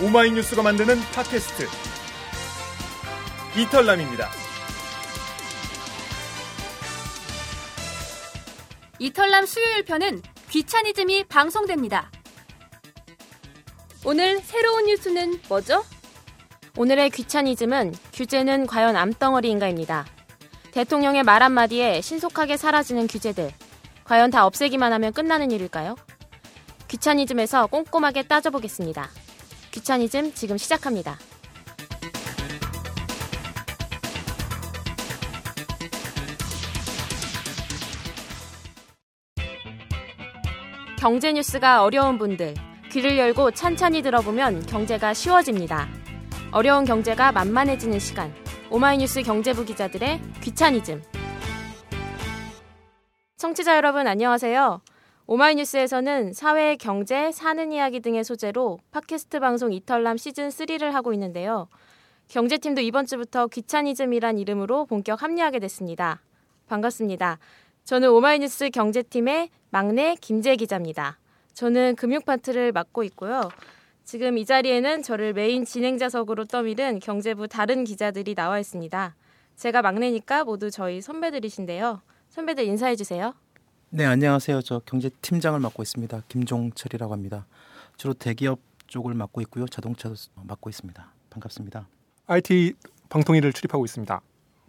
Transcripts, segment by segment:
오마이뉴스가 만드는 팟캐스트 이털남입니다. 이털남 수요일 편은 귀차니즘이 방송됩니다. 오늘 새로운 뉴스는 뭐죠? 오늘의 귀차니즘은 규제는 과연 암덩어리인가입니다. 대통령의 말 한마디에 신속하게 사라지는 규제들. 과연 다 없애기만 하면 끝나는 일일까요? 귀차니즘에서 꼼꼼하게 따져보겠습니다. 귀차니즘 지금 시작합니다. 경제 뉴스가 어려운 분들, 귀를 열고 찬찬히 들어보면 경제가 쉬워집니다. 어려운 경제가 만만해지는 시간. 오마이뉴스 경제부 기자들의 귀차니즘. 청취자 여러분 안녕하세요. 오마이뉴스에서는 사회, 경제, 사는 이야기 등의 소재로 팟캐스트 방송 이털남 시즌 3를 하고 있는데요. 경제팀도 이번 주부터 귀차니즘이란 이름으로 본격 합류하게 됐습니다. 반갑습니다. 저는 오마이뉴스 경제팀의 막내 김재 기자입니다. 저는 금융 파트를 맡고 있고요. 지금 이 자리에는 저를 메인 진행자석으로 떠밀은 경제부 다른 기자들이 나와 있습니다. 제가 막내니까 모두 저희 선배들이신데요. 선배들 인사해 주세요. 네, 안녕하세요. 저 경제팀장을 맡고 있습니다. 김종철이라고 합니다. 주로 대기업 쪽을 맡고 있고요. 자동차도 맡고 있습니다. 반갑습니다. IT 방통위를 출입하고 있습니다.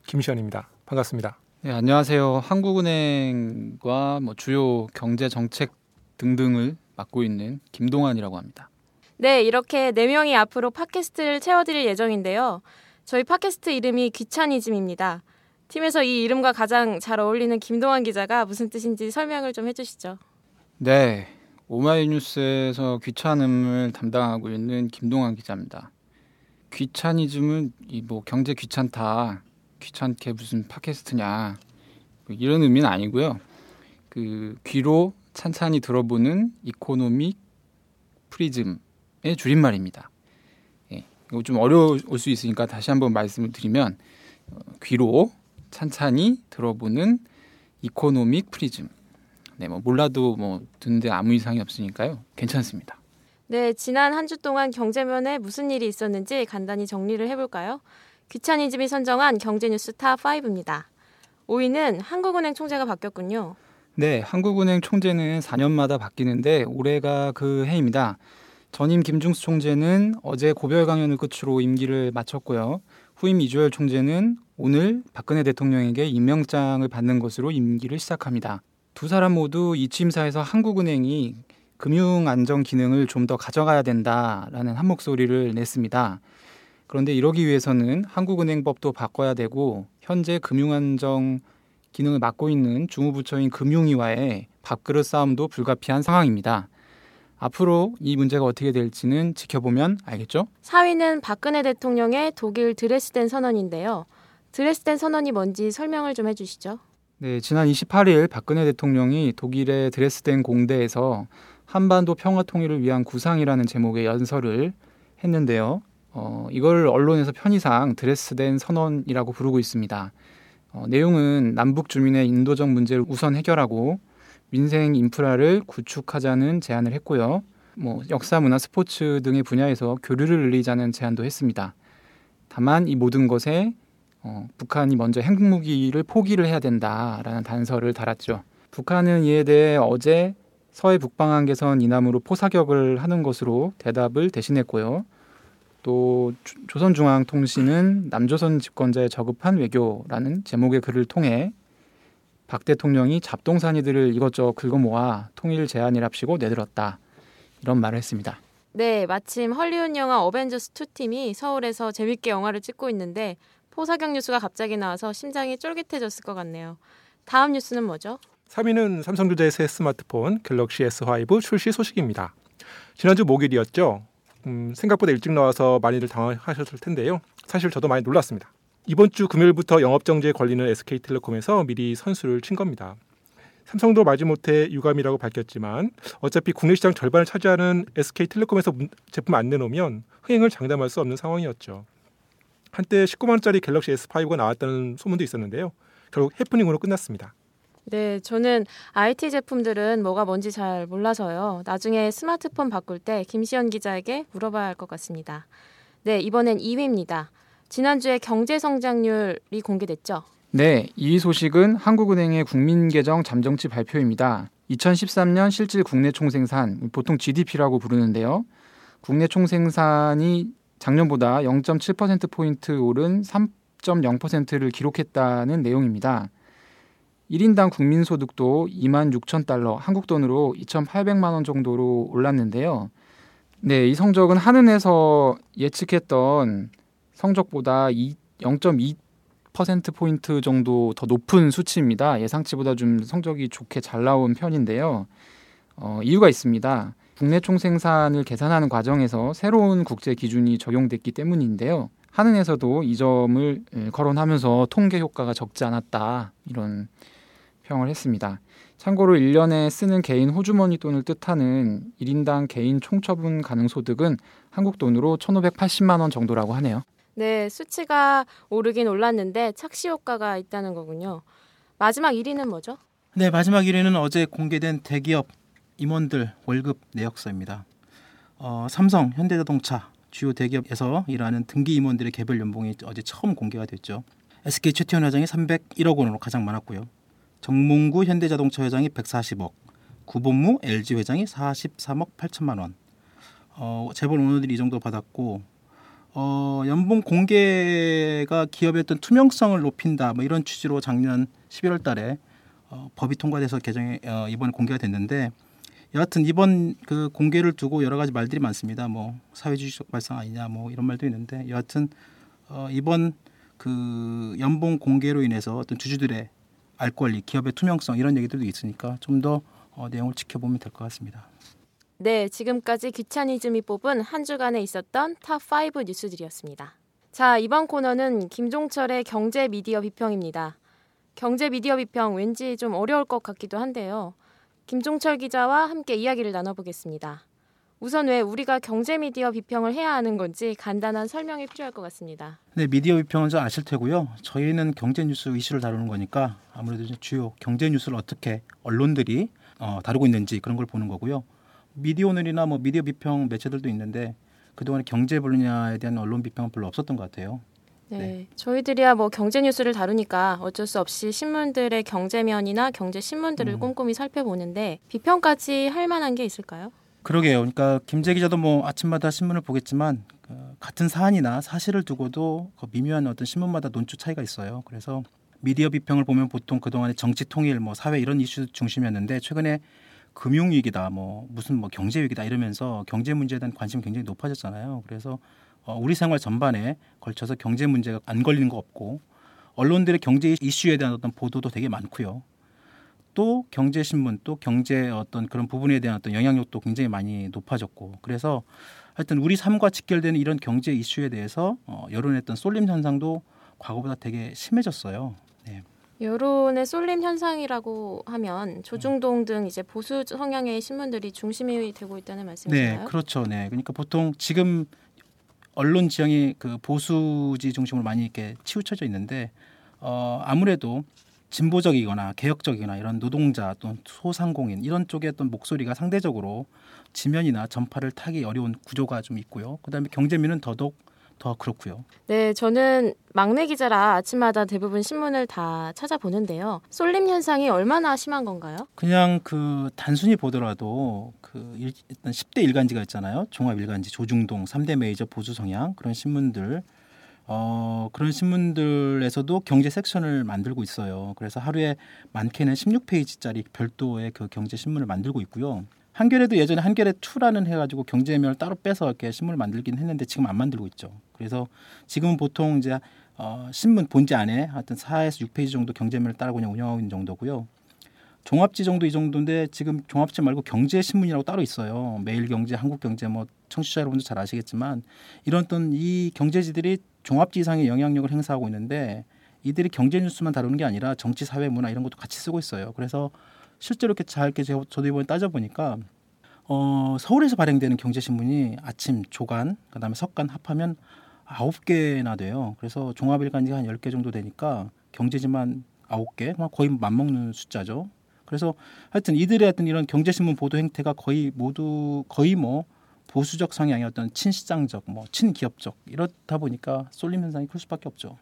김시현입니다. 반갑습니다. 네, 안녕하세요. 한국은행과 뭐 주요 경제 정책 등등을 맡고 있는 김동환이라고 합니다. 네, 이렇게 네 명이 앞으로 팟캐스트를 채워드릴 예정인데요. 저희 팟캐스트 이름이 귀차니즘입니다. 팀에서 이 이름과 가장 잘 어울리는 김동환 기자가 무슨 뜻인지 설명을 좀 해주시죠. 네, 오마이뉴스에서 귀찮음을 담당하고 있는 김동환 기자입니다. 귀차니즘은 이 뭐 경제 귀찮다, 귀찮게 무슨 팟캐스트냐 뭐 이런 의미는 아니고요. 그 귀로 찬찬히 들어보는 economic 프리즘의 줄임말입니다. 예, 이거 좀 어려울 수 있으니까 다시 한번 말씀을 드리면 어, 귀로 찬찬히 들어보는 economic 프리즘. 네, 뭐 몰라도 뭐 듣는데 아무 이상이 없으니까요. 괜찮습니다. 네, 지난 한 주 동안 경제면에 무슨 일이 있었는지 간단히 정리를 해볼까요? 귀차니즘이 선정한 경제뉴스 탑5입니다. 5위는 한국은행 총재가 바뀌었군요. 네, 한국은행 총재는 4년마다 바뀌는데 올해가 그 해입니다. 전임 김중수 총재는 어제 고별 강연을 끝으로 임기를 마쳤고요. 후임 이주열 총재는 오늘 박근혜 대통령에게 임명장을 받는 것으로 임기를 시작합니다. 두 사람 모두 이 취임사에서 한국은행이 금융 안정 기능을 좀 더 가져가야 된다라는 한 목소리를 냈습니다. 그런데 이러기 위해서는 한국은행법도 바꿔야 되고 현재 금융 안정 기능을 맡고 있는 주무부처인 금융위와의 밥그릇 싸움도 불가피한 상황입니다. 앞으로 이 문제가 어떻게 될지는 지켜보면 알겠죠? 4위는 박근혜 대통령의 독일 드레스덴 선언인데요. 드레스덴 선언이 뭔지 설명을 좀 해주시죠. 네, 지난 28일 박근혜 대통령이 독일의 드레스덴 공대에서 한반도 평화 통일을 위한 구상이라는 제목의 연설을 했는데요. 어, 이걸 언론에서 편의상 드레스덴 선언이라고 부르고 있습니다. 어, 내용은 남북 주민의 인도적 문제를 우선 해결하고 민생 인프라를 구축하자는 제안을 했고요. 뭐 역사, 문화, 스포츠 등의 분야에서 교류를 늘리자는 제안도 했습니다. 다만 이 모든 것에 어, 북한이 먼저 핵무기를 포기를 해야 된다라는 단서를 달았죠. 북한은 이에 대해 어제 서해 북방한 개선 이남으로 포사격을 하는 것으로 대답을 대신했고요. 또 조선중앙통신은 남조선 집권자의 저급한 외교라는 제목의 글을 통해 박 대통령이 잡동사니들을 이것저것 긁어모아 통일 제안이랍시고 내들었다. 이런 말을 했습니다. 네, 마침 헐리우드 영화 어벤져스 2 팀이 서울에서 재밌게 영화를 찍고 있는데 포사격 뉴스가 갑자기 나와서 심장이 쫄깃해졌을 것 같네요. 다음 뉴스는 뭐죠? 3위는 삼성전자의 새 스마트폰 갤럭시 S5 출시 소식입니다. 지난주 목요일이었죠. 음, 생각보다 일찍 나와서 많이들 당황하셨을 텐데요. 사실 저도 많이 놀랐습니다. 이번 주 금요일부터 영업정지에 걸리는 SK텔레콤에서 미리 선수를 친 겁니다. 삼성도 마지못해 유감이라고 밝혔지만 어차피 국내 시장 절반을 차지하는 SK텔레콤에서 제품 안 내놓으면 흥행을 장담할 수 없는 상황이었죠. 한때 19만 원짜리 갤럭시 S5가 나왔다는 소문도 있었는데요. 결국 해프닝으로 끝났습니다. 네, 저는 IT 제품들은 뭐가 뭔지 잘 몰라서요. 나중에 스마트폰 바꿀 때 김시연 기자에게 물어봐야 할 것 같습니다. 네, 이번엔 2위입니다. 지난주에 경제 성장률이 공개됐죠. 네, 이 소식은 한국은행의 국민계정 잠정치 발표입니다. 2013년 실질 국내 총생산, 보통 GDP라고 부르는데요. 국내 총생산이 작년보다 0.7%포인트 오른 3.0%를 기록했다는 내용입니다. 1인당 국민소득도 2만 6천 달러, 한국 돈으로 2,800만 원 정도로 올랐는데요. 네, 이 성적은 한은에서 예측했던 성적보다 0.2% 포인트 정도 더 높은 수치입니다. 예상치보다 좀 성적이 좋게 잘 나온 편인데요. 어, 이유가 있습니다. 국내 총생산을 계산하는 과정에서 새로운 국제 기준이 적용됐기 때문인데요. 한은에서도 이 점을 거론하면서 통계 효과가 적지 않았다 이런 평을 했습니다. 참고로 1년에 쓰는 개인 호주머니 돈을 뜻하는 1인당 개인 총처분 가능 소득은 한국 돈으로 1,580만 원 정도라고 하네요. 네, 수치가 오르긴 올랐는데 착시 효과가 있다는 거군요. 마지막 1위는 뭐죠? 네, 마지막 1위는 어제 공개된 대기업 임원들 월급 내역서입니다. 어, 삼성, 현대자동차 주요 대기업에서 일하는 등기 임원들의 개별 연봉이 어제 처음 공개가 됐죠. SK 최태원 회장이 301억 원으로 가장 많았고요. 정몽구 현대자동차 회장이 140억, 구본무 LG 회장이 43억 8천만 원. 어, 재벌 오너들이 이 정도 받았고 어, 연봉 공개가 기업의 어떤 투명성을 높인다 뭐 이런 취지로 작년 11월 달에 어, 법이 통과돼서 개정에 어, 이번에 공개가 됐는데 여하튼 이번 그 공개를 두고 여러 가지 말들이 많습니다. 뭐 사회주의적 발상 아니냐 뭐 이런 말도 있는데 여하튼 어, 이번 그 연봉 공개로 인해서 어떤 주주들의 알 권리, 기업의 투명성 이런 얘기들도 있으니까 좀더 어, 내용을 지켜보면 될 것 같습니다. 네, 지금까지 귀차니즘이 뽑은 한 주간에 있었던 탑5 뉴스들이었습니다. 자, 이번 코너는 김종철의 경제 미디어 비평입니다. 경제 미디어 비평 왠지 좀 어려울 것 같기도 한데요. 김종철 기자와 함께 이야기를 나눠보겠습니다. 우선 왜 우리가 경제 미디어 비평을 해야 하는 건지 간단한 설명이 필요할 것 같습니다. 네, 미디어 비평은 좀 아실 테고요. 저희는 경제 뉴스 이슈를 다루는 거니까 아무래도 주요 경제 뉴스를 어떻게 언론들이 어, 다루고 있는지 그런 걸 보는 거고요. 미디어 오늘이나 뭐 미디어 비평 매체들도 있는데 그동안 경제 분야에 대한 언론 비평은 별로 없었던 것 같아요. 네, 네. 저희들이야 뭐 경제 뉴스를 다루니까 어쩔 수 없이 신문들의 경제면이나 경제 신문들을 음. 꼼꼼히 살펴보는데 비평까지 할 만한 게 있을까요? 그러게요. 그러니까 김재 기자도 뭐 아침마다 신문을 보겠지만 그 같은 사안이나 사실을 두고도 그 미묘한 어떤 신문마다 논조 차이가 있어요. 그래서 미디어 비평을 보면 보통 그동안에 정치 통일, 뭐 사회 이런 이슈 중심이었는데 최근에 금융 위기다, 뭐 무슨 뭐 경제 위기다 이러면서 경제 문제에 대한 관심이 굉장히 높아졌잖아요. 그래서 어, 우리 생활 전반에 걸쳐서 경제 문제가 안 걸리는 거 없고 언론들의 경제 이슈에 대한 어떤 보도도 되게 많고요. 또 경제 신문 또 경제 어떤 그런 부분에 대한 어떤 영향력도 굉장히 많이 높아졌고 그래서 하여튼 우리 삶과 직결되는 이런 경제 이슈에 대해서 어, 여론의 어떤 쏠림 현상도 과거보다 되게 심해졌어요. 네. 여론의 쏠림 현상이라고 하면 조중동 등 이제 보수 성향의 신문들이 중심이 되고 있다는 말씀이신가요? 네, 그렇죠. 네, 그러니까 보통 지금 언론 지형이 그 보수지 중심으로 많이 이렇게 치우쳐져 있는데 어, 아무래도 진보적이거나 개혁적이거나 이런 노동자 또 소상공인 이런 쪽의 어떤 목소리가 상대적으로 지면이나 전파를 타기 어려운 구조가 좀 있고요. 그다음에 경제민은 더더욱 더 그렇고요. 네, 저는 막내 기자라 아침마다 대부분 신문을 다 찾아보는데요. 쏠림 현상이 얼마나 심한 건가요? 그냥 그 단순히 보더라도 그 일단 10대 일간지가 있잖아요. 종합 일간지, 조중동, 3대 메이저 보수 성향 그런 신문들 어, 그런 신문들에서도 경제 섹션을 만들고 있어요. 그래서 하루에 많게는 16페이지짜리 별도의 그 경제 신문을 만들고 있고요. 한겨레도 예전에 한겨레 투라는 해가지고 경제면을 따로 빼서 이렇게 신문을 만들긴 했는데 지금 안 만들고 있죠. 그래서 지금은 보통 이제 어, 신문 본지 안에 하여튼 4에서 6페이지 정도 경제면을 따라 그냥 운영하고 있는 정도고요. 종합지 정도 이 정도인데 지금 종합지 말고 경제 신문이라고 따로 있어요. 매일경제, 한국경제 뭐 청취자 여러분도 잘 아시겠지만 이런 어떤 이 경제지들이 종합지 이상의 영향력을 행사하고 있는데 이들이 경제 뉴스만 다루는 게 아니라 정치, 사회, 문화 이런 것도 같이 쓰고 있어요. 그래서 실제로 이렇게 잘 이렇게 저도 이번에 따져 보니까 어, 서울에서 발행되는 경제 신문이 아침 조간, 그다음에 석간 합하면 아홉 개나 돼요. 그래서 종합 일간지가 한 열 개 정도 되니까 경제지만 아홉 개 거의 맞먹는 숫자죠. 그래서 하여튼 이들의 어떤 이런 경제신문 보도 행태가 거의 모두 거의 뭐 보수적 어떤 친시장적, 뭐 친기업적 이렇다 보니까 쏠림 현상이 클 수밖에 없죠.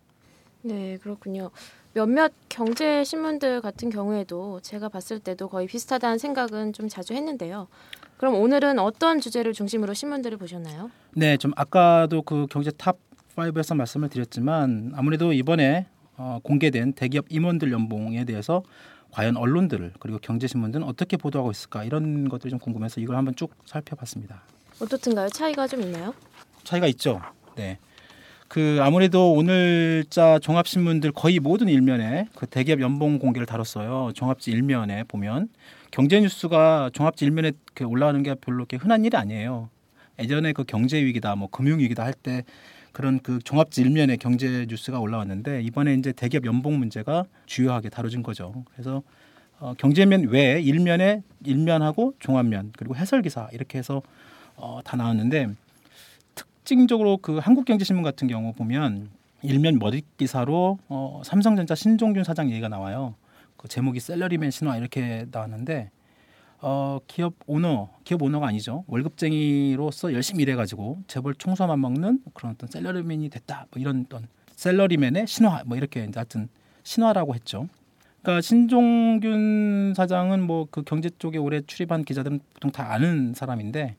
네, 그렇군요. 몇몇 경제 신문들 같은 경우에도 제가 봤을 때도 거의 비슷하다는 생각은 좀 자주 했는데요. 그럼 오늘은 어떤 주제를 중심으로 신문들을 보셨나요? 네, 좀 아까도 그 경제 top 5에서 말씀을 드렸지만 아무래도 이번에 어, 공개된 대기업 임원들 연봉에 대해서 과연 언론들 그리고 경제 신문들은 어떻게 보도하고 있을까 이런 것들이 좀 궁금해서 이걸 한번 쭉 살펴봤습니다. 어떻든가요? 차이가 좀 있나요? 차이가 있죠. 네. 그 아무래도 오늘자 종합신문들 거의 모든 일면에 그 대기업 연봉 공개를 다뤘어요. 종합지 일면에 보면 경제 뉴스가 종합지 일면에 올라가는 게 별로 이렇게 흔한 일이 아니에요. 예전에 그 경제 위기다, 뭐 금융 위기다 할 때 그런 그 종합지 일면에 경제 뉴스가 올라왔는데 이번에 이제 대기업 연봉 문제가 주요하게 다뤄진 거죠. 그래서 어, 경제면 외에 일면에 일면하고 종합면 그리고 해설 기사 이렇게 해서 어, 다 나왔는데 특징적으로 그 한국경제신문 같은 경우 보면 일면 머릿 기사로 어, 삼성전자 신종균 사장 얘기가 나와요. 그 제목이 샐러리맨 신화 이렇게 나왔는데 어, 기업 오너, 기업 오너가 아니죠. 월급쟁이로서 열심히 일해가지고 재벌 총수 맞먹는 그런 어떤 샐러리맨이 됐다. 뭐 이런 어떤 샐러리맨의 신화 뭐 이렇게 하여튼 신화라고 했죠. 그러니까 신종균 사장은 뭐 그 경제 쪽에 오래 출입한 기자들은 보통 다 아는 사람인데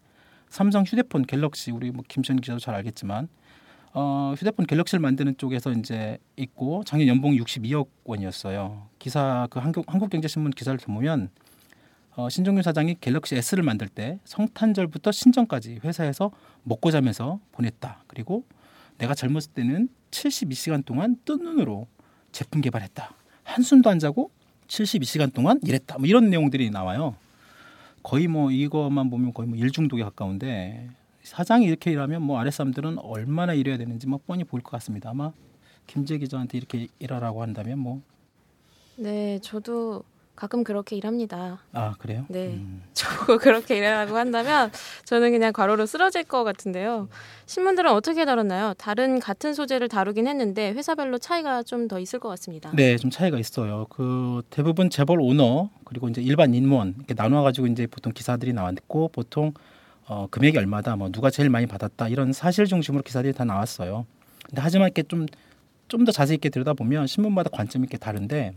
삼성 휴대폰 갤럭시 우리 뭐 김천 기자도 잘 알겠지만 어, 휴대폰 갤럭시를 만드는 쪽에서 이제 있고 작년 연봉이 62억 원이었어요. 기사 그 한국 한국경제신문 기사를 보면 어, 신종균 사장이 갤럭시 S를 만들 때 성탄절부터 신정까지 회사에서 먹고 자면서 보냈다. 그리고 내가 젊었을 때는 72시간 동안 뜬 눈으로 제품 개발했다. 한숨도 안 자고 72시간 동안 일했다. 뭐 이런 내용들이 나와요. 거의 뭐 이것만 보면 거의 뭐 일중독에 가까운데 사장이 이렇게 일하면 뭐 아랫 사람들은 얼마나 일해야 되는지 뭐 뻔히 보일 것 같습니다. 아마 김재 기자한테 이렇게 일하라고 한다면 뭐 네, 저도 가끔 그렇게 일합니다. 아 그래요? 네, 음. 저 그렇게 일하라고 한다면 저는 그냥 과로로 쓰러질 것 같은데요. 신문들은 어떻게 다뤘나요? 다른 같은 소재를 다루긴 했는데 회사별로 차이가 좀 더 있을 것 같습니다. 네, 좀 차이가 있어요. 그 대부분 재벌 오너 그리고 이제 일반 인원 이렇게 나눠 가지고 이제 보통 기사들이 나왔고 보통 어, 금액이 얼마다, 뭐 누가 제일 많이 받았다 이런 사실 중심으로 기사들이 다 나왔어요. 근데 하지만 이렇게 좀 좀 더 자세히 있게 들여다보면 신문마다 관점이 이렇게 다른데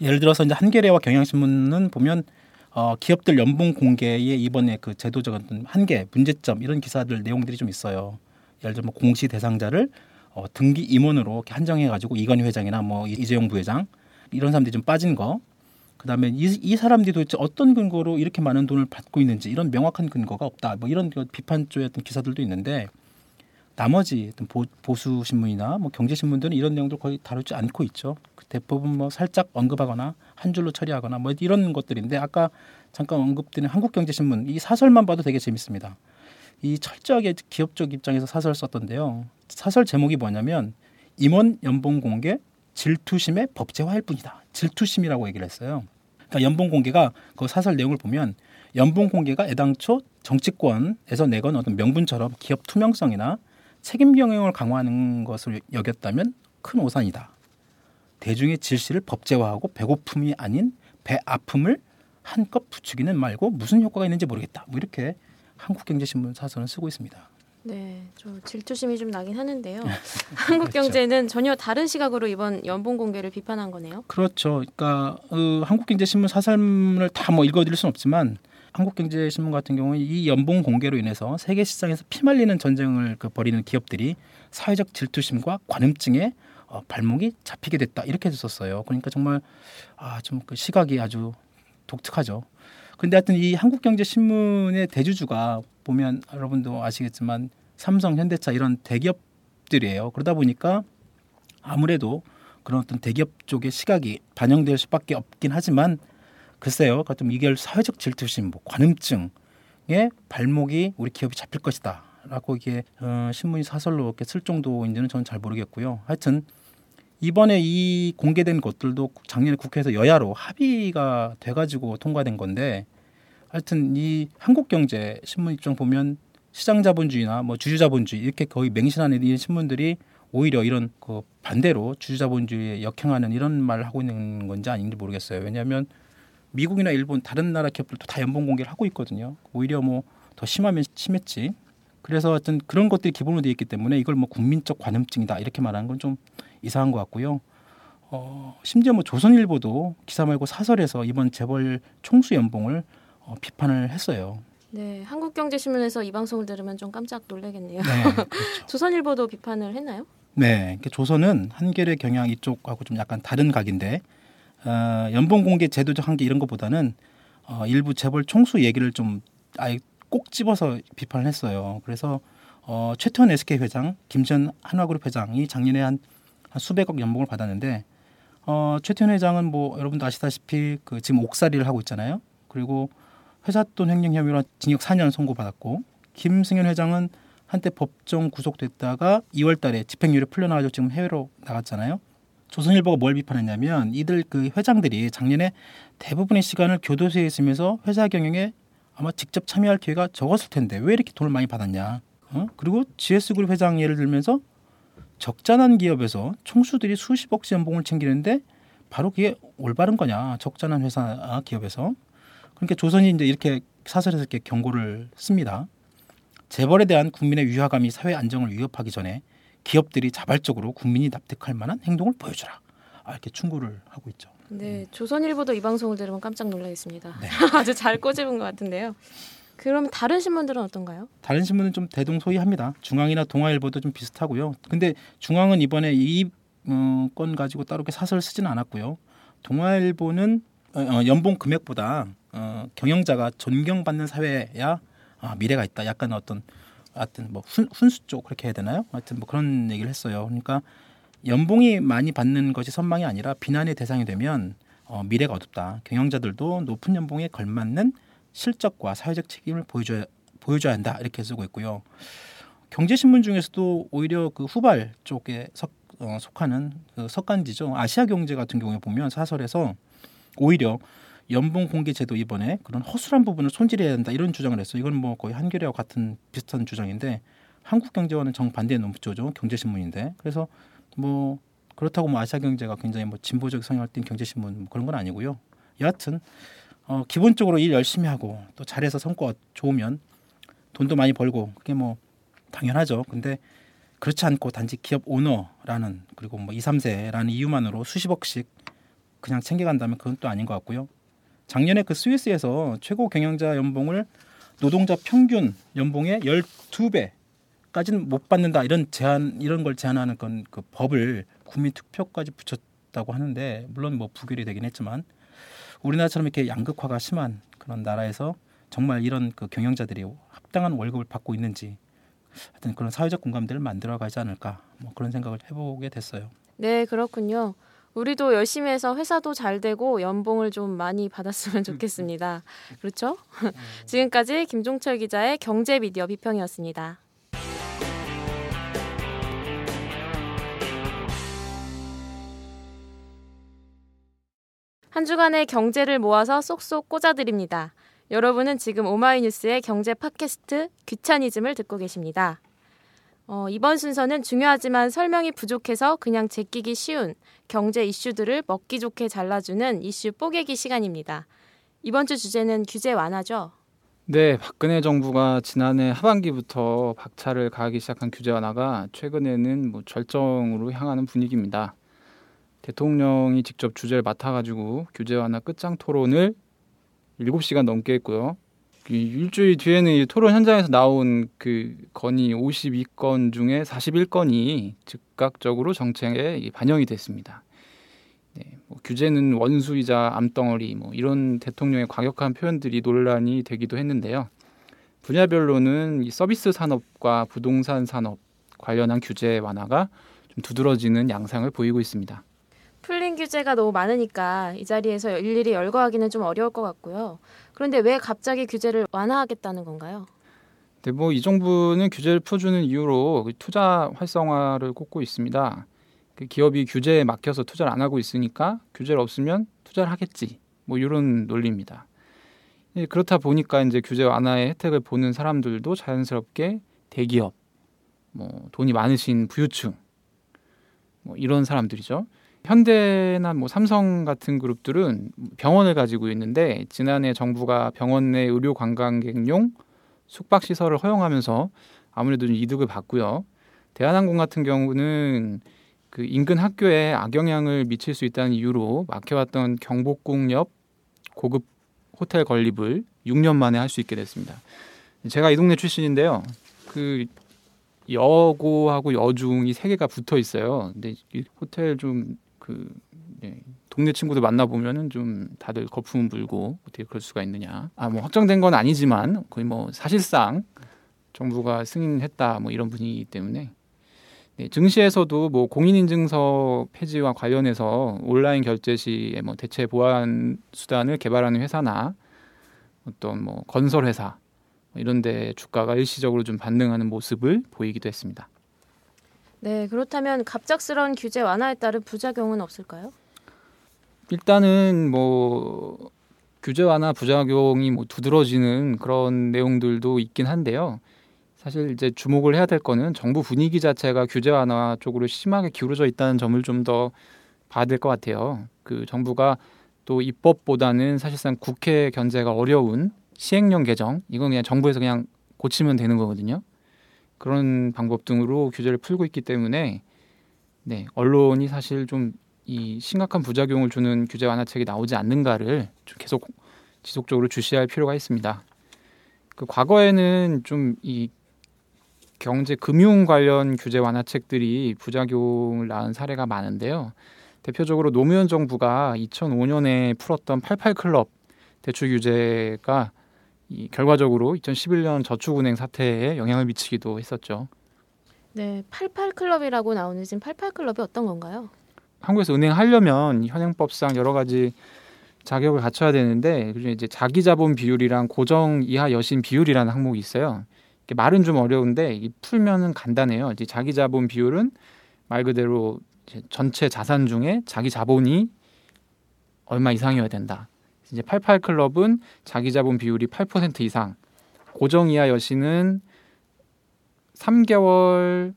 예를 들어서 이제 한겨레와 경향신문은 보면 어, 기업들 연봉 공개에 이번에 그 제도적 어떤 한계, 문제점 이런 기사들 내용들이 좀 있어요. 예를 들어 뭐 공시 대상자를 어, 등기 임원으로 이렇게 한정해 가지고 이건희 회장이나 뭐 이재용 부회장 이런 사람들이 좀 빠진 거. 그다음에 이, 이 사람들이 도대체 어떤 근거로 이렇게 많은 돈을 받고 있는지 이런 명확한 근거가 없다. 뭐 이런 비판 쪽의 어떤 기사들도 있는데 나머지 어떤 보, 보수 신문이나 뭐 경제 신문들은 이런 내용들 거의 다루지 않고 있죠. 그 대부분 뭐 살짝 언급하거나 한 줄로 처리하거나 뭐 이런 것들인데 아까 잠깐 언급드린 한국경제신문 이 사설만 봐도 되게 재밌습니다. 이 철저하게 기업적 입장에서 사설 썼던데요. 사설 제목이 뭐냐면 임원 연봉 공개 질투심의 법제화일 뿐이다. 질투심이라고 얘기를 했어요. 그러니까 연봉 공개가 그 사설 내용을 보면 연봉 공개가 애당초 정치권에서 내건 어떤 명분처럼 기업 투명성이나 책임 경영을 강화하는 것을 여겼다면 큰 오산이다. 대중의 질시를 법제화하고 배고픔이 아닌 배 아픔을 한껏 부추기는 말고 무슨 효과가 있는지 모르겠다. 뭐 이렇게 한국경제신문 사설은 쓰고 있습니다. 네, 저 질투심이 좀 나긴 하는데요. 그렇죠. 한국경제는 전혀 다른 시각으로 이번 연봉 공개를 비판한 거네요. 그렇죠. 그러니까 어, 한국경제신문 사설문을 다 뭐 읽어드릴 수는 없지만 한국경제신문 같은 경우는 이 연봉 공개로 인해서 세계 시장에서 피말리는 전쟁을 그 벌이는 기업들이 사회적 질투심과 관음증에 어, 발목이 잡히게 됐다 이렇게 썼어요. 그러니까 정말 아, 좀 그 시각이 아주 독특하죠. 근데 하여튼 이 한국경제신문의 대주주가 보면 여러분도 아시겠지만 삼성, 현대차 이런 대기업들이에요. 그러다 보니까 아무래도 그런 어떤 대기업 쪽의 시각이 반영될 수밖에 없긴 하지만 글쎄요, 그러니까 좀 이게 사회적 질투심, 뭐 관음증에 발목이 우리 기업이 잡힐 것이다 라고 이게 어, 신문이 사설로 이렇게 쓸 정도인지는 저는 잘 모르겠고요. 하여튼 이번에 이 공개된 것들도 작년에 국회에서 여야로 합의가 돼가지고 통과된 건데 하여튼 이 한국경제 신문 입장 보면 시장 자본주의나 뭐 주주 자본주의 이렇게 거의 맹신하는 이 신문들이 오히려 이런 그 반대로 주주 자본주의에 역행하는 이런 말을 하고 있는 건지 아닌지 모르겠어요. 왜냐하면 미국이나 일본 다른 나라 기업들도 다 연봉 공개를 하고 있거든요. 오히려 뭐 더 심하면 심했지. 그래서 하여튼 그런 것들이 기본으로 되어 있기 때문에 이걸 뭐 국민적 관음증이다 이렇게 말하는 건 좀 이상한 것 같고요. 어, 심지어 뭐 조선일보도 기사 말고 사설에서 이번 재벌 총수 연봉을 어, 비판을 했어요. 네, 한국경제신문에서 이 방송을 들으면 좀 깜짝 놀라겠네요. 네, 그렇죠. 조선일보도 비판을 했나요? 네, 그 조선은 한겨레 경향 이쪽하고 좀 약간 다른 각인데 어, 연봉 공개 제도적 한계 이런 것보다는 어, 일부 재벌 총수 얘기를 좀 아예 꼭 집어서 비판을 했어요. 그래서 어, 최태원 SK 회장, 김전 한화그룹 회장이 작년에 한, 한 수백억 연봉을 받았는데 어, 최태원 회장은 뭐 여러분도 아시다시피 그 지금 옥살이를 하고 있잖아요. 그리고 회사 돈 횡령 혐의로 징역 4년 선고받았고 김승현 회장은 한때 법정 구속됐다가 2월달에 집행유예 풀려나가지고 지금 해외로 나갔잖아요. 조선일보가 뭘 비판했냐면 이들 그 회장들이 작년에 대부분의 시간을 교도소에 있으면서 회사 경영에 아마 직접 참여할 기회가 적었을 텐데 왜 이렇게 돈을 많이 받았냐? 어? 그리고 GS그룹 회장 예를 들면서 적자난 기업에서 총수들이 수십억씩 연봉을 챙기는데 바로 그게 올바른 거냐? 적자난 회사 기업에서 그러니까 조선이 이제 이렇게 사설에서 이렇게 경고를 씁니다. 재벌에 대한 국민의 위화감이 사회 안정을 위협하기 전에 기업들이 자발적으로 국민이 납득할 만한 행동을 보여주라. 아, 이렇게 충고를 하고 있죠. 네, 조선일보도 이 방송을 들으면 깜짝 놀라겠습니다. 네. 아주 잘 꼬집은 것 같은데요. 그럼 다른 신문들은 어떤가요? 다른 신문은 좀 대동소이합니다. 중앙이나 동아일보도 좀 비슷하고요. 근데 중앙은 이번에 이 어, 건 가지고 따로 사설을 쓰지는 않았고요. 동아일보는 어, 어, 연봉 금액보다 어, 경영자가 존경받는 사회야 아, 미래가 있다. 약간 어떤 하여튼 뭐 훈, 훈수 쪽 그렇게 해야 되나요? 하여튼 뭐 그런 얘기를 했어요. 그러니까 연봉이 많이 받는 것이 선망이 아니라 비난의 대상이 되면 어, 미래가 어둡다. 경영자들도 높은 연봉에 걸맞는 실적과 사회적 책임을 보여줘야 보여줘야 한다. 이렇게 쓰고 있고요. 경제신문 중에서도 오히려 그 후발 쪽에 석, 어, 속하는 그 석간지죠. 아시아 경제 같은 경우에 보면 사설에서 오히려 연봉 공개 제도 이번에 그런 허술한 부분을 손질해야 된다 이런 주장을 했어요. 이건 뭐 거의 한겨레와 같은 비슷한 주장인데 한국경제와는 정반대의 논조죠. 경제신문인데 그래서 뭐 그렇다고 뭐 아시아 경제가 굉장히 뭐 진보적 성향을 띈 경제신문 뭐 그런 건 아니고요. 여하튼 어, 기본적으로 일 열심히 하고 또 잘해서 성과 좋으면 돈도 많이 벌고 그게 뭐 당연하죠. 근데 그렇지 않고 단지 기업 오너라는 그리고 뭐 2, 3세라는 이유만으로 수십억씩 그냥 챙겨간다면 그건 또 아닌 것 같고요. 작년에 그 스위스에서 최고 경영자 연봉을 노동자 평균 연봉의 12배까지는 못 받는다 이런 제한 이런 걸 제한하는 건 그 법을 국민 투표까지 붙였다고 하는데 물론 뭐 부결이 되긴 했지만 우리나라처럼 이렇게 양극화가 심한 그런 나라에서 정말 이런 그 경영자들이 합당한 월급을 받고 있는지 하여튼 그런 사회적 공감대를 만들어 가지 않을까 뭐 그런 생각을 해보게 됐어요. 네, 그렇군요. 우리도 열심히 해서 회사도 잘 되고 연봉을 좀 많이 받았으면 좋겠습니다. 그렇죠? 지금까지 김종철 기자의 경제 미디어 비평이었습니다. 한 주간의 경제를 모아서 쏙쏙 꽂아드립니다. 여러분은 지금 오마이뉴스의 경제 팟캐스트 귀차니즘을 듣고 계십니다. 어, 이번 순서는 중요하지만 설명이 부족해서 그냥 제끼기 쉬운 경제 이슈들을 먹기 좋게 잘라주는 이슈 뽀개기 시간입니다. 이번 주 주제는 규제 완화죠. 네, 박근혜 정부가 지난해 하반기부터 박차를 가하기 시작한 규제 완화가 최근에는 뭐 절정으로 향하는 분위기입니다. 대통령이 직접 주제를 맡아가지고 규제 완화 끝장 토론을 7시간 넘게 했고요. 일주일 뒤에는 이 토론 현장에서 나온 그 건의 52건 중에 41건이 즉각적으로 정책에 반영이 됐습니다. 네, 뭐 규제는 원수이자 암덩어리 뭐 이런 대통령의 과격한 표현들이 논란이 되기도 했는데요. 분야별로는 이 서비스 산업과 부동산 산업 관련한 규제 완화가 좀 두드러지는 양상을 보이고 있습니다. 풀린 규제가 너무 많으니까 이 자리에서 일일이 열거하기는 좀 어려울 것 같고요. 그런데 왜 갑자기 규제를 완화하겠다는 건가요? 네, 뭐 이 정부는 규제를 풀어주는 이유로 그 투자 활성화를 꼽고 있습니다. 그 기업이 규제에 막혀서 투자를 안 하고 있으니까 규제를 없으면 투자를 하겠지. 뭐 이런 논리입니다. 예, 그렇다 보니까 이제 규제 완화의 혜택을 보는 사람들도 자연스럽게 대기업, 뭐 돈이 많으신 부유층 뭐 이런 사람들이죠. 현대나 뭐 삼성 같은 그룹들은 병원을 가지고 있는데 지난해 정부가 병원 내 의료 관광객용 숙박 시설을 허용하면서 아무래도 좀 이득을 봤고요. 대한항공 같은 경우는 그 인근 학교에 악영향을 미칠 수 있다는 이유로 막혀왔던 경복궁 옆 고급 호텔 건립을 6년 만에 할 수 있게 됐습니다. 제가 이 동네 출신인데요. 그 여고하고 여중이 세 개가 붙어 있어요. 근데 이 호텔 좀 그 네, 동네 친구들 만나 보면은 좀 다들 거품 불고 어떻게 그럴 수가 있느냐. 아 뭐 확정된 건 아니지만 거의 뭐 사실상 정부가 승인했다 뭐 이런 분위기 때문에 네, 증시에서도 뭐 공인인증서 폐지와 관련해서 온라인 결제 시에 뭐 대체 보안 수단을 개발하는 회사나 어떤 뭐 건설 회사 뭐 이런 데 주가가 일시적으로 좀 반등하는 모습을 보이기도 했습니다. 네, 그렇다면 갑작스러운 규제 완화에 따른 부작용은 없을까요? 일단은 뭐 규제 완화 부작용이 뭐 두드러지는 그런 내용들도 있긴 한데요. 사실 이제 주목을 해야 될 거는 정부 분위기 자체가 규제 완화 쪽으로 심하게 기울어져 있다는 점을 좀 더 봐야 될 것 같아요. 그 정부가 또 입법보다는 사실상 국회 견제가 어려운 시행령 개정 이건 그냥 정부에서 그냥 고치면 되는 거거든요. 그런 방법 등으로 규제를 풀고 있기 때문에 네 언론이 사실 좀 이 심각한 부작용을 주는 규제 완화책이 나오지 않는가를 좀 계속 지속적으로 주시할 필요가 있습니다. 그 과거에는 좀 이 경제 금융 관련 규제 완화책들이 부작용을 낳은 사례가 많은데요. 대표적으로 노무현 정부가 2005년에 풀었던 88 클럽 대출 규제가 이 결과적으로 2011년 저축은행 사태에 영향을 미치기도 했었죠. 네, 88클럽이라고 나오는 지금 88클럽이 어떤 건가요? 한국에서 은행 하려면 현행법상 여러 가지 자격을 갖춰야 되는데 그중에 이제 자기 자본 비율이랑 고정 이하 여신 비율이라는 항목이 있어요. 말은 좀 어려운데 풀면은 간단해요. 이제 자기 자본 비율은 말 그대로 전체 자산 중에 자기 자본이 얼마 이상이어야 된다. 이제 88 클럽은 자기 자본 비율이 8% 이상, 고정 이하 여신은 3개월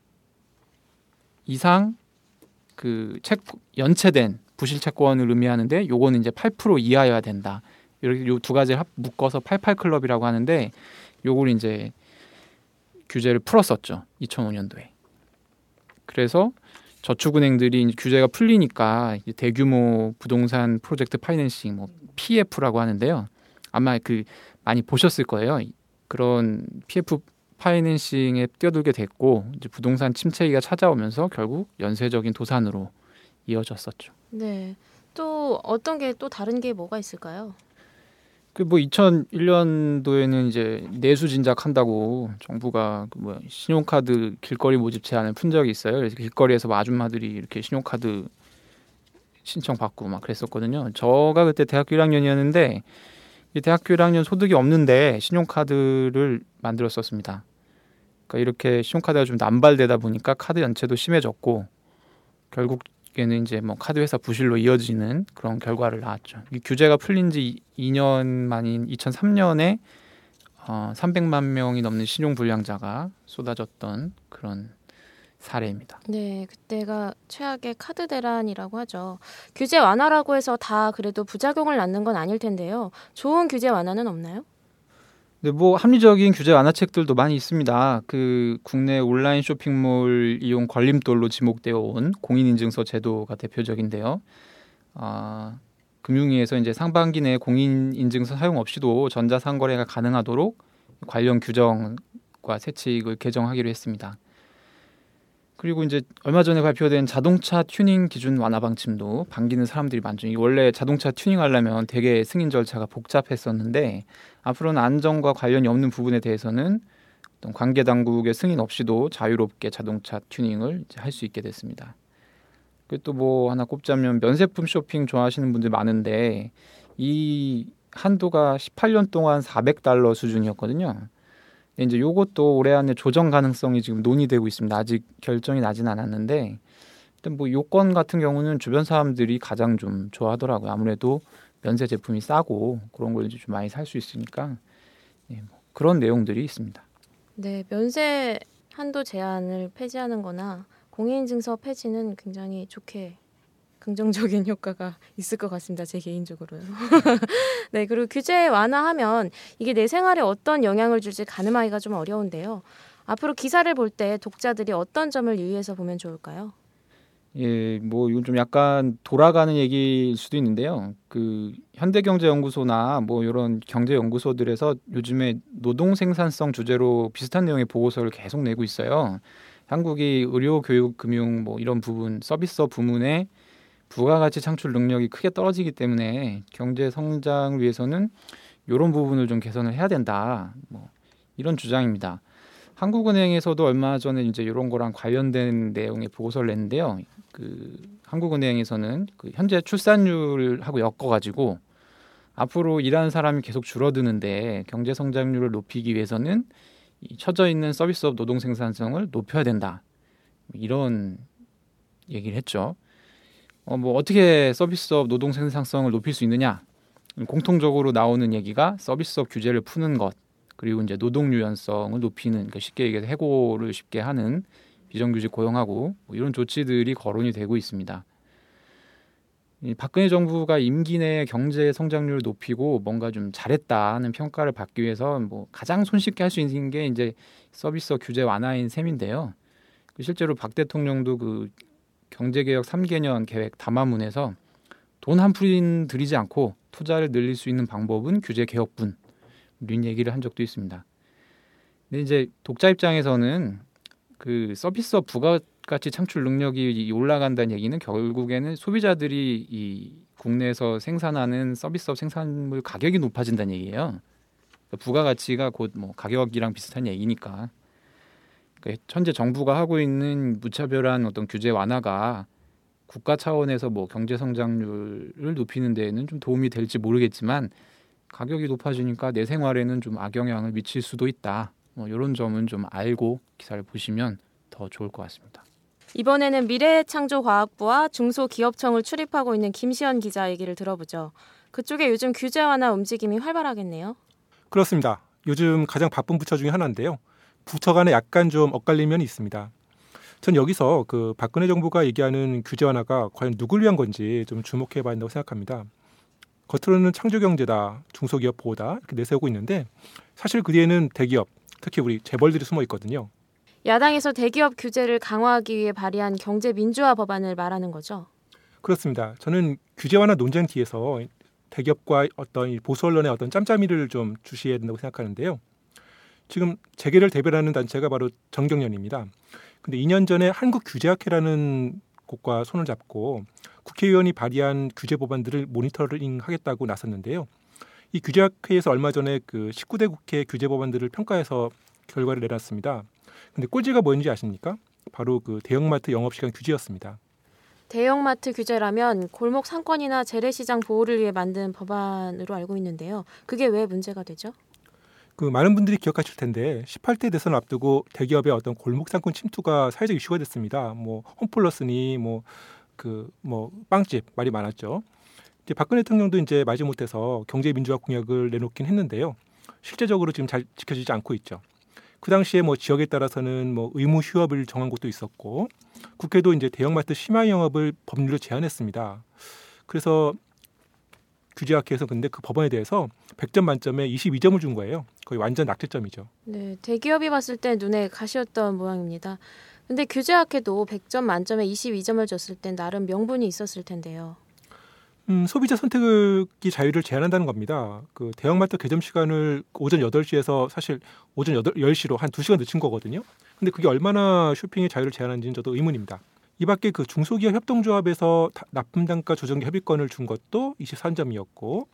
이상 그 책 연체된 부실 채권을 의미하는데 요거는 이제 8% 이하여야 된다. 이렇게 요 두 가지를 묶어서 88 클럽이라고 하는데 요걸 이제 규제를 풀었었죠. 2005년도에. 그래서 저축은행들이 규제가 풀리니까 대규모 부동산 프로젝트 파이낸싱 뭐 PF라고 하는데요. 아마 그 많이 보셨을 거예요. 그런 PF 파이낸싱에 뛰어들게 됐고 이제 부동산 침체기가 찾아오면서 결국 연쇄적인 도산으로 이어졌었죠. 네. 또 어떤 게 또 다른 게 뭐가 있을까요? 그뭐 2001년도에는 이제 내수 진작 한다고 정부가 그뭐 신용카드 길거리 모집 제한을 푼 적이 있어요. 그래서 길거리에서 뭐 아줌마들이 이렇게 신용카드 신청 받고 막 그랬었거든요. 저가 그때 대학교 1학년이었는데 이 대학교 1학년 소득이 없는데 신용카드를 만들었었습니다. 그러니까 이렇게 신용카드가 좀 남발되다 보니까 카드 연체도 심해졌고 결국 에는 이제 뭐 카드 회사 부실로 이어지는 그런 결과를 낳았죠. 이 규제가 풀린 지 2년 만인 2003년에 어, 300만 명이 넘는 신용 불량자가 쏟아졌던 그런 사례입니다. 네, 그때가 최악의 카드 대란이라고 하죠. 규제 완화라고 해서 다 그래도 부작용을 낳는 건 아닐 텐데요. 좋은 규제 완화는 없나요? 네, 뭐 합리적인 규제 완화책들도 많이 있습니다. 그 국내 온라인 쇼핑몰 이용 걸림돌로 지목되어 온 공인인증서 제도가 대표적인데요. 아, 금융위에서 이제 상반기 내에 공인인증서 사용 없이도 전자상거래가 가능하도록 관련 규정과 세칙을 개정하기로 했습니다. 그리고 이제 얼마 전에 발표된 자동차 튜닝 기준 완화 방침도 반기는 사람들이 많죠. 원래 자동차 튜닝 하려면 되게 승인 절차가 복잡했었는데 앞으로는 안전과 관련이 없는 부분에 대해서는 어떤 관계 당국의 승인 없이도 자유롭게 자동차 튜닝을 할 수 있게 됐습니다. 그리고 또 뭐 하나 꼽자면 면세품 쇼핑 좋아하시는 분들 많은데 이 한도가 18년 동안 400달러 수준이었거든요. 이제 요것도 올해 안에 조정 가능성이 지금 논의되고 있습니다. 아직 결정이 나진 않았는데 일단 뭐 요건 같은 경우는 주변 사람들이 가장 좀 좋아하더라고요. 아무래도 면세 제품이 싸고 그런 걸 이제 좀 많이 살 수 있으니까 네, 뭐 그런 내용들이 있습니다. 네, 면세 한도 제한을 폐지하는 거나 공인인증서 폐지는 굉장히 좋게 긍정적인 효과가 있을 것 같습니다. 제 개인적으로요. 네, 그리고 규제 완화하면 이게 내 생활에 어떤 영향을 줄지 가늠하기가 좀 어려운데요. 앞으로 기사를 볼 때 독자들이 어떤 점을 유의해서 보면 좋을까요? 예, 뭐 이건 좀 약간 돌아가는 얘기일 수도 있는데요. 그 현대경제연구소나 뭐 이런 경제연구소들에서 요즘에 노동 생산성 주제로 비슷한 내용의 보고서를 계속 내고 있어요. 한국이 의료, 교육, 금융 뭐 이런 부분 서비스업 부문에 부가가치 창출 능력이 크게 떨어지기 때문에 경제 성장을 위해서는 이런 부분을 좀 개선을 해야 된다. 뭐 이런 주장입니다. 한국은행에서도 얼마 전에 이제 이런 거랑 관련된 내용의 보고서를 냈는데요. 그 한국은행에서는 그 현재 출산율하고 엮어가지고 앞으로 일하는 사람이 계속 줄어드는데 경제 성장률을 높이기 위해서는 이 처져 있는 서비스업 노동 생산성을 높여야 된다. 이런 얘기를 했죠. 어, 뭐 어떻게 서비스업 노동 생산성을 높일 수 있느냐? 공통적으로 나오는 얘기가 서비스업 규제를 푸는 것, 그리고 이제 노동 유연성을 높이는 그러니까 쉽게 얘기해서 해고를 쉽게 하는 비정규직 고용하고 뭐 이런 조치들이 거론이 되고 있습니다. 이 박근혜 정부가 임기 내 경제 성장률을 높이고 뭔가 좀 잘했다는 평가를 받기 위해서 뭐 가장 손쉽게 할 수 있는 게 이제 서비스업 규제 완화인 셈인데요. 그 실제로 박 대통령도 그 경제개혁 3개년 계획 담화문에서 돈 한 푼 들이지 않고 투자를 늘릴 수 있는 방법은 규제 개혁뿐 이런 얘기를 한 적도 있습니다. 근데 이제 독자 입장에서는 그 서비스업 부가가치 창출 능력이 올라간다는 얘기는 결국에는 소비자들이 이 국내에서 생산하는 서비스업 생산물 가격이 높아진다는 얘기예요. 그러니까 부가가치가 곧 뭐 가격이랑 비슷한 얘기니까. 그러니까 현재 정부가 하고 있는 무차별한 어떤 규제 완화가 국가 차원에서 뭐 경제 성장률을 높이는 데에는 좀 도움이 될지 모르겠지만 가격이 높아지니까 내 생활에는 좀 악영향을 미칠 수도 있다. 뭐 이런 점은 좀 알고 기사를 보시면 더 좋을 것 같습니다. 이번에는 미래창조과학부와 중소기업청을 출입하고 있는 김시현 기자 얘기를 들어보죠. 그쪽에 요즘 규제 완화 움직임이 활발하겠네요. 그렇습니다. 요즘 가장 바쁜 부처 중에 하나인데요. 부처 간에 약간 좀 엇갈린 면이 있습니다. 전 여기서 그 박근혜 정부가 얘기하는 규제 완화가 과연 누굴 위한 건지 좀 주목해 봐야 한다고 생각합니다. 겉으로는 창조경제다, 중소기업 보호다 이렇게 내세우고 있는데 사실 그 뒤에는 대기업, 특히 우리 재벌들이 숨어 있거든요. 야당에서 대기업 규제를 강화하기 위해 발의한 경제 민주화 법안을 말하는 거죠. 그렇습니다. 저는 규제 완화 논쟁 뒤에서 대기업과 어떤 보수 언론의 어떤 짬짬이를 좀 주시해야 된다고 생각하는데요. 지금 재계를 대변하는 단체가 바로 정경련입니다. 근데 2년 전에 한국규제학회라는 곳과 손을 잡고 국회의원이 발의한 규제 법안들을 모니터링하겠다고 나섰는데요. 이 규제학회에서 얼마 전에 그 19대 국회 규제 법안들을 평가해서 결과를 내놨습니다. 근데 꼴찌가 뭐였는지 아십니까? 바로 그 대형마트 영업시간 규제였습니다. 대형마트 규제라면 골목 상권이나 재래시장 보호를 위해 만든 법안으로 알고 있는데요. 그게 왜 문제가 되죠? 그 많은 분들이 기억하실 텐데 18대 대선 앞두고 대기업의 어떤 골목 상권 침투가 사회적 이슈가 됐습니다. 뭐 홈플러스니 뭐 그뭐 뭐 빵집 말이 많았죠. 이제 박근혜 대통령도 이제 마지못해서 경제 민주화 공약을 내놓긴 했는데요. 실제적으로 지금 잘 지켜지지 않고 있죠. 그 당시에 뭐 지역에 따라서는 뭐 의무 휴업을 정한 곳도 있었고 국회도 이제 대형마트 심야 영업을 법률로 제한했습니다. 그래서 규제학회에서 근데 그 법안에 대해서 100점 만점에 22점을 준 거예요. 거의 완전 낙제점이죠. 네, 대기업이 봤을 때 눈에 가시였던 모양입니다. 근데 규제학회도 100점 만점에 22점을 줬을 땐 나름 명분이 있었을 텐데요. 음, 소비자 선택의 자유를 제한한다는 겁니다. 그 대형마트 개점 시간을 오전 8시에서 사실 오전 8, 10시로 한 2시간 늦춘 거거든요. 근데 그게 얼마나 쇼핑의 자유를 제한하는지는 저도 의문입니다. 이 밖에 그 중소기업 협동조합에서 납품 단가 조정기 협의권을 준 것도 23점이었고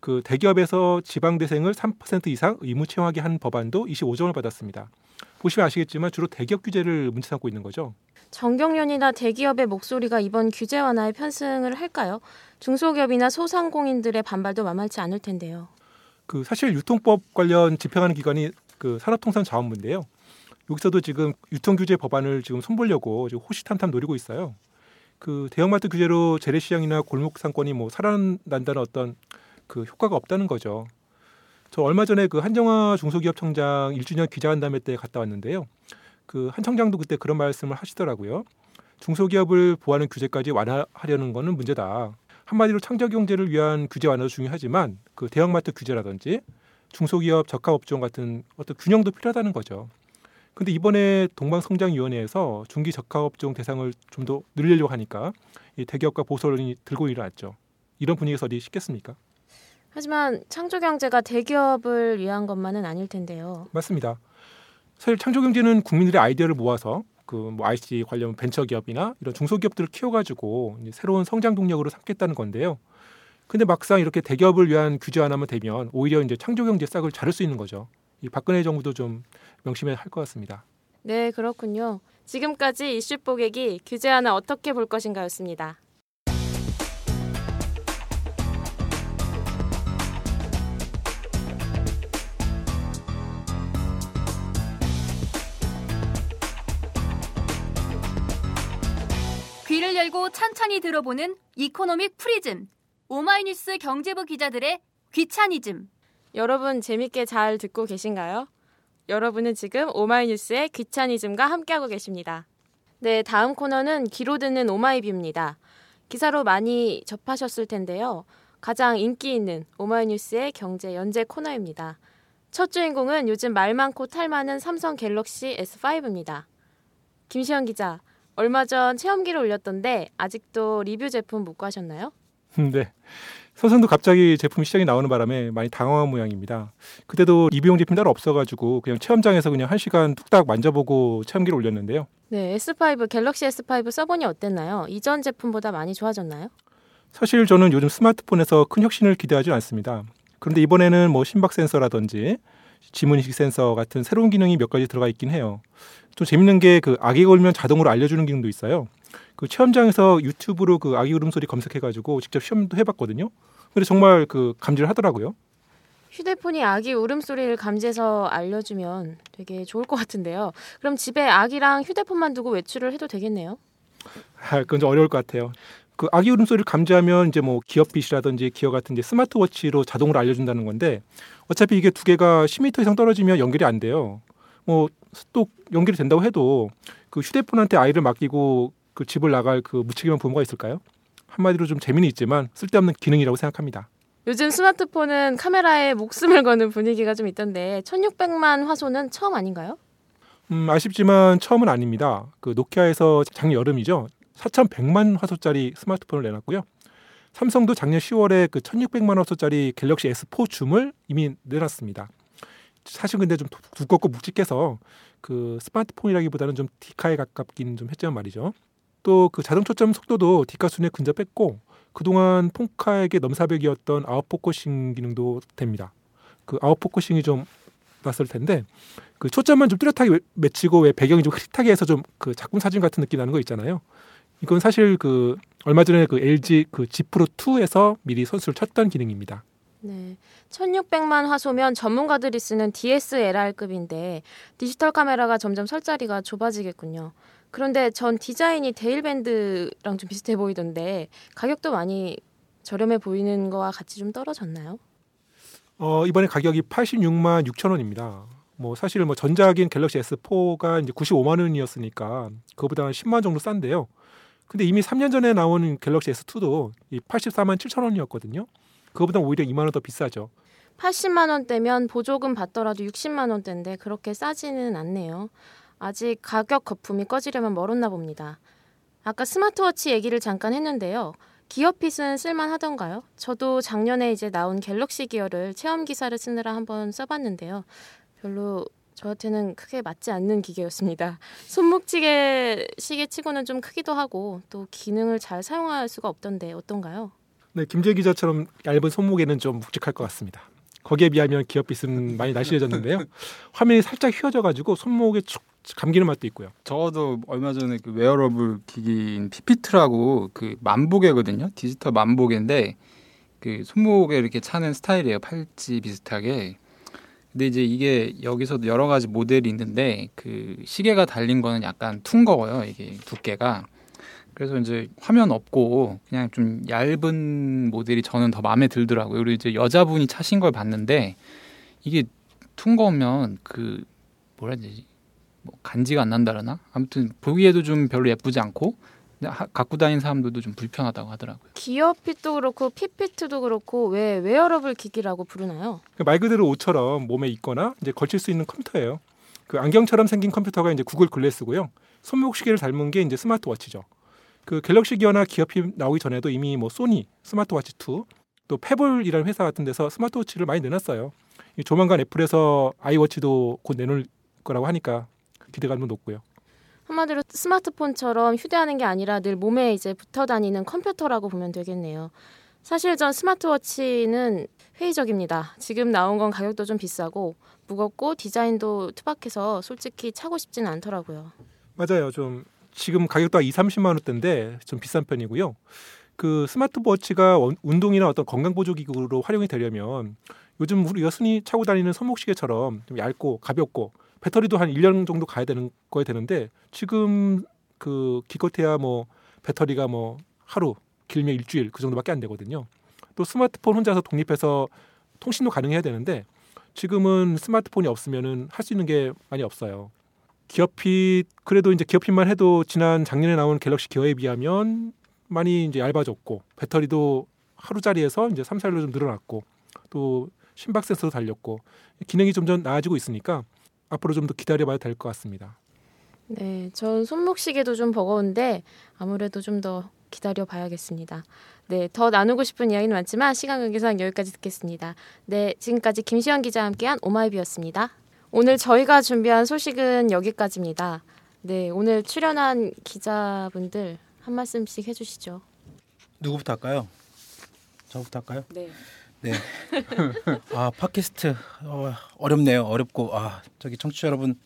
그 대기업에서 지방 대생을 3% 이상 의무 채용하게 한 법안도 25점을 받았습니다. 보시면 아시겠지만 주로 대기업 규제를 문제 삼고 있는 거죠. 정경련이나 대기업의 목소리가 이번 규제 완화에 편승을 할까요? 중소기업이나 소상공인들의 반발도 만만치 않을 텐데요. 그 사실 유통법 관련 집행하는 기관이 그 산업통상자원부인데요. 여기서도 지금 유통 규제 법안을 지금 손보려고 지금 호시탐탐 노리고 있어요. 그 대형마트 규제로 재래시장이나 골목 상권이 뭐 살아난다는 어떤 그 효과가 없다는 거죠. 저 얼마 전에 그 한정화 중소기업 청장 1주년 기자간담회 때 갔다 왔는데요. 그 한 청장도 그때 그런 말씀을 하시더라고요. 중소기업을 보호하는 규제까지 완화하려는 것은 문제다. 한마디로 창조 경제를 위한 규제 완화도 중요하지만 그 대형마트 규제라든지 중소기업 적합 업종 같은 어떤 균형도 필요하다는 거죠. 근데 이번에 동방성장위원회에서 중기 적합업종 대상을 좀 더 늘리려고 하니까 이 대기업과 보수 언론이 들고 일어났죠. 이런 분위기에서 어디 쉽겠습니까? 하지만 창조 경제가 대기업을 위한 것만은 아닐 텐데요. 맞습니다. 사실 창조 경제는 국민들의 아이디어를 모아서 그뭐 IC 관련 벤처 기업이나 이런 중소기업들을 키워가지고 새로운 성장 동력으로 삼겠다는 건데요. 근데 막상 이렇게 대기업을 위한 규제 하나만 되면 오히려 이제 창조 경제 싹을 자를 수 있는 거죠. 이 박근혜 정부도 좀 명심해야 할 것 같습니다. 네, 그렇군요. 지금까지 이슈 뽀개기 규제 하나 어떻게 볼 것인가였습니다. 귀를 열고 찬찬히 들어보는 economic 프리즘. 오마이뉴스 경제부 기자들의 귀차니즘. 여러분 재밌게 잘 듣고 계신가요? 여러분은 지금 오마이뉴스의 귀차니즘과 함께하고 계십니다. 네, 다음 코너는 귀로 듣는 오마이뷰입니다. 기사로 많이 접하셨을 텐데요. 가장 인기 있는 오마이뉴스의 경제 연재 코너입니다. 첫 주인공은 요즘 말 많고 탈 많은 삼성 갤럭시 S5입니다. 김시현 기자, 얼마 전 체험기를 올렸던데 아직도 리뷰 제품 못 가셨나요? 네. 선생도 갑자기 제품 시장이 나오는 바람에 많이 당황한 모양입니다. 그때도 리뷰용 제품 따로 없어가지고 그냥 체험장에서 그냥 한 시간 뚝딱 만져보고 체험기를 올렸는데요. 네, S5 갤럭시 S5 써보니 어땠나요? 이전 제품보다 많이 좋아졌나요? 사실 저는 요즘 스마트폰에서 큰 혁신을 기대하지 않습니다. 그런데 이번에는 뭐 심박 센서라든지 지문 인식 센서 같은 새로운 기능이 몇 가지 들어가 있긴 해요. 좀 재밌는 게그 아기가 울면 자동으로 알려주는 기능도 있어요. 그 체험장에서 유튜브로 그 아기 울음소리 검색해가지고 직접 시험도 해봤거든요. 근데 정말 그 감지를 하더라고요. 휴대폰이 아기 울음소리를 감지해서 알려주면 되게 좋을 것 같은데요. 그럼 집에 아기랑 휴대폰만 두고 외출을 해도 되겠네요. 아, 그건 좀 어려울 것 같아요. 그 아기 울음소리를 감지하면 이제 뭐 기어빛이라든지 기어 같은 이제 스마트워치로 자동으로 알려준다는 건데 어차피 이게 두 개가 10m 이상 떨어지면 연결이 안 돼요. 뭐 또 연결이 된다고 해도 그 휴대폰한테 아이를 맡기고 그 집을 나갈 그 무책임한 부모가 있을까요? 한마디로 좀 재미는 있지만 쓸데없는 기능이라고 생각합니다. 요즘 스마트폰은 카메라에 목숨을 거는 분위기가 좀 있던데 1600만 화소는 처음 아닌가요? 음, 아쉽지만 처음은 아닙니다. 그 노키아에서 작년 여름이죠. 4,100만 화소짜리 스마트폰을 내놨고요. 삼성도 작년 10월에 그 1,600만 화소짜리 갤럭시 S4 줌을 이미 내놨습니다. 사실 근데 좀 두껍고 묵직해서 그 스마트폰이라기보다는 좀 디카에 가깝긴 좀 했지만 말이죠. 또 그 자동 초점 속도도 디카 수준에 근접했고 그동안 폰카에게 넘사벽이었던 outfocusing 기능도 됩니다. 그 outfocusing이 좀 낯설 텐데 그 초점만 좀 뚜렷하게 맺히고 왜 배경이 좀 흐릿하게 해서 좀 그 작품 사진 같은 느낌 나는 거 있잖아요. 이건 사실 그 얼마 전에 그 LG 그 G 프로 2에서 미리 선수를 쳤던 기능입니다. 네. 1600만 화소면 전문가들이 쓰는 DSLR급인데 디지털 카메라가 점점 설 자리가 좁아지겠군요. 그런데 전 디자인이 데일밴드랑 좀 비슷해 보이던데 가격도 많이 저렴해 보이는 거와 같이 좀 떨어졌나요? 어, 이번에 가격이 86만 6천 원입니다. 뭐 사실 뭐 전작인 갤럭시 S4가 이제 95만 원이었으니까 그거보다 한 10만 원 정도 싼데요. 근데 이미 3년 전에 나온 갤럭시 S2도 이 84만 7천 원이었거든요. 그거보다 오히려 2만 원 더 비싸죠. 80만 원대면 보조금 받더라도 60만 원대인데 그렇게 싸지는 않네요. 아직 가격 거품이 꺼지려면 멀었나 봅니다. 아까 스마트워치 얘기를 잠깐 했는데요. 기어핏은 쓸만하던가요? 저도 작년에 이제 나온 갤럭시 기어를 체험 기사를 쓰느라 한번 써봤는데요. 별로 저한테는 크게 맞지 않는 기계였습니다. 손목시계 시계치고는 좀 크기도 하고 또 기능을 잘 사용할 수가 없던데 어떤가요? 네, 김재 기자처럼 얇은 손목에는 좀 묵직할 것 같습니다. 거기에 비하면 기어핏은 많이 날씬해졌는데요. 화면이 살짝 휘어져 가지고 손목에 축 감기는 맛도 있고요. 저도 얼마 전에 그 웨어러블 기기인 핏비트라고 그 만보개거든요. 디지털 만보개인데 그 손목에 이렇게 차는 스타일이에요. 팔찌 비슷하게. 근데 이제 이게 여기서도 여러 가지 모델이 있는데 그 시계가 달린 거는 약간 퉁거워요. 이게 두께가. 그래서 이제 화면 없고 그냥 좀 얇은 모델이 저는 더 마음에 들더라고요. 그리고 이제 여자분이 차신 걸 봤는데 이게 퉁거우면 그 뭐라 해야 되지? 뭐 간지가 안 난다라나 아무튼 보기에도 좀 별로 예쁘지 않고 하, 갖고 다니는 사람들도 좀 불편하다고 하더라고요. 기어핏도 그렇고 핏비트도 그렇고 왜 웨어러블 기기라고 부르나요? 말 그대로 옷처럼 몸에 입거나 이제 걸칠 수 있는 컴퓨터예요. 그 안경처럼 생긴 컴퓨터가 이제 구글 글래스고요. 손목 시계를 닮은 게 이제 스마트워치죠. 그 갤럭시 기어나 기어핏 나오기 전에도 이미 뭐 소니 스마트워치 2, 또 페블이라는 회사 같은 데서 스마트워치를 많이 내놨어요. 조만간 애플에서 아이워치도 곧 내놓을 거라고 하니까 기대감도 높고요. 한마디로 스마트폰처럼 휴대하는 게 아니라 늘 몸에 이제 붙어 다니는 컴퓨터라고 보면 되겠네요. 사실 전 스마트워치는 회의적입니다. 지금 나온 건 가격도 좀 비싸고 무겁고 디자인도 투박해서 솔직히 차고 싶지는 않더라고요. 맞아요. 좀 지금 가격도 한 2, 30만 원대인데 좀 비싼 편이고요. 그 스마트워치가 운동이나 어떤 건강 보조 기구로 활용이 되려면 요즘 우리가 흔히 차고 다니는 손목시계처럼 좀 얇고 가볍고 배터리도 한 1년 정도 가야 되는 거에 되는데 지금 그 기껏해야 뭐 배터리가 뭐 하루 길면 일주일 그 정도밖에 안 되거든요. 또 스마트폰 혼자서 독립해서 통신도 가능해야 되는데 지금은 스마트폰이 없으면은 할 수 있는 게 많이 없어요. 기어핏 그래도 이제 기어핏만 해도 지난 작년에 나온 갤럭시 기어에 비하면 많이 이제 얇아졌고 배터리도 하루짜리에서 이제 3, 4일로 좀 늘어났고 또 심박 센서도 달렸고 기능이 점점 나아지고 있으니까 앞으로 좀 더 기다려봐야 될 것 같습니다. 네, 전 손목시계도 좀 버거운데 아무래도 좀 더 기다려 봐야겠습니다. 네, 더 나누고 싶은 이야기는 많지만 시간 관계상 여기까지 듣겠습니다. 네, 지금까지 김시현 기자와 함께한 오마이비였습니다. 오늘 저희가 준비한 소식은 여기까지입니다. 네, 오늘 출연한 기자분들 한 말씀씩 해주시죠. 누구부터 할까요? 저부터 할까요? 네. 네. 아 팟캐스트 어, 어렵네요. 어렵고 아 저기 청취자 여러분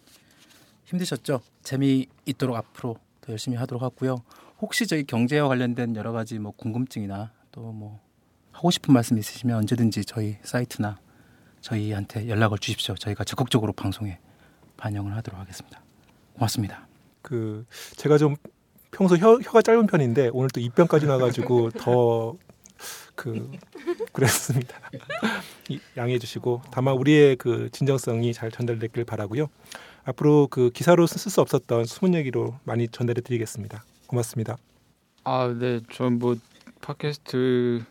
힘드셨죠? 재미 있도록 앞으로 더 열심히 하도록 하고요. 혹시 저희 경제와 관련된 여러 가지 뭐 궁금증이나 또 뭐 하고 싶은 말씀 있으시면 언제든지 저희 사이트나 저희한테 연락을 주십시오. 저희가 적극적으로 방송에 반영을 하도록 하겠습니다. 고맙습니다. 그 제가 좀 평소 혀, 혀가 짧은 편인데 오늘 또 입병까지 나가지고 더 그 그랬습니다. 양해해 주시고 다만 우리의 그 진정성이 잘 전달됐길 바라고요. 앞으로 그 기사로 쓸 수 없었던 숨은 얘기로 많이 전달해 드리겠습니다. 고맙습니다. 아, 네. 전뭐 팟캐스트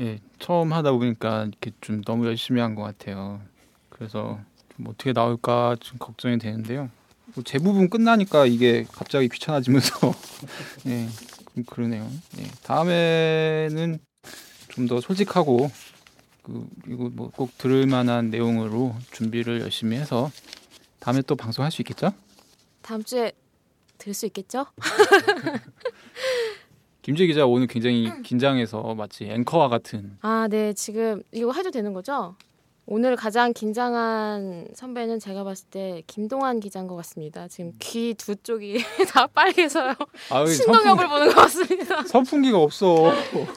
예, 처음 하다 보니까 이렇게 좀 너무 열심히 한 것 같아요. 그래서 좀 어떻게 나올까 좀 걱정이 되는데요. 뭐 대부분 끝나니까 이게 갑자기 귀찮아지면서 예, 그러네요. 예, 다음에는 좀 더 솔직하고 그, 그리고 뭐 꼭 들을 만한 내용으로 준비를 열심히 해서 다음에 또 방송할 수 있겠죠? 다음 주에 들을 수 있겠죠? 김재 기자 오늘 굉장히 긴장해서 마치 앵커와 같은. 아, 네. 지금 이거 해도 되는 거죠? 오늘 가장 긴장한 선배는 제가 봤을 때 김동환 기자인 것 같습니다. 지금 귀 두 쪽이 다 빨개서요. 아, 신동엽을 선풍... 보는 것 같습니다. 선풍기가 없어.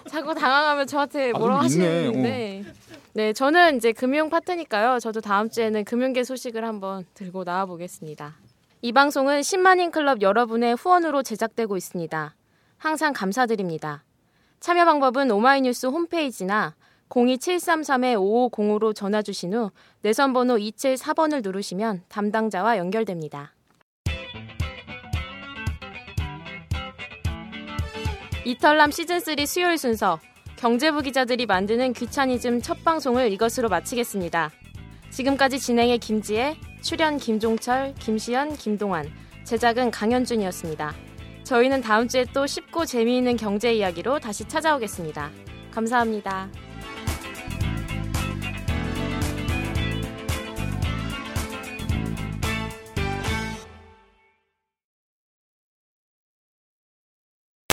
자꾸 당황하면 저한테 아, 뭐라고 하시는데. 어. 네, 저는 이제 금융 파트니까요. 저도 다음 주에는 금융계 소식을 한번 들고 나와 보겠습니다. 이 방송은 10만인 클럽 여러분의 후원으로 제작되고 있습니다. 항상 감사드립니다. 참여 방법은 오마이뉴스 홈페이지나 02733-5505로 전화 주신 후 내선 번호 274번을 누르시면 담당자와 연결됩니다. 이털남 시즌3 수요일 순서 경제부 기자들이 만드는 귀차니즘 첫 방송을 이것으로 마치겠습니다. 지금까지 진행의 김지혜, 출연 김종철, 김시연, 김동환, 제작은 강현준이었습니다. 저희는 다음 주에 또 쉽고 재미있는 경제 이야기로 다시 찾아오겠습니다. 감사합니다.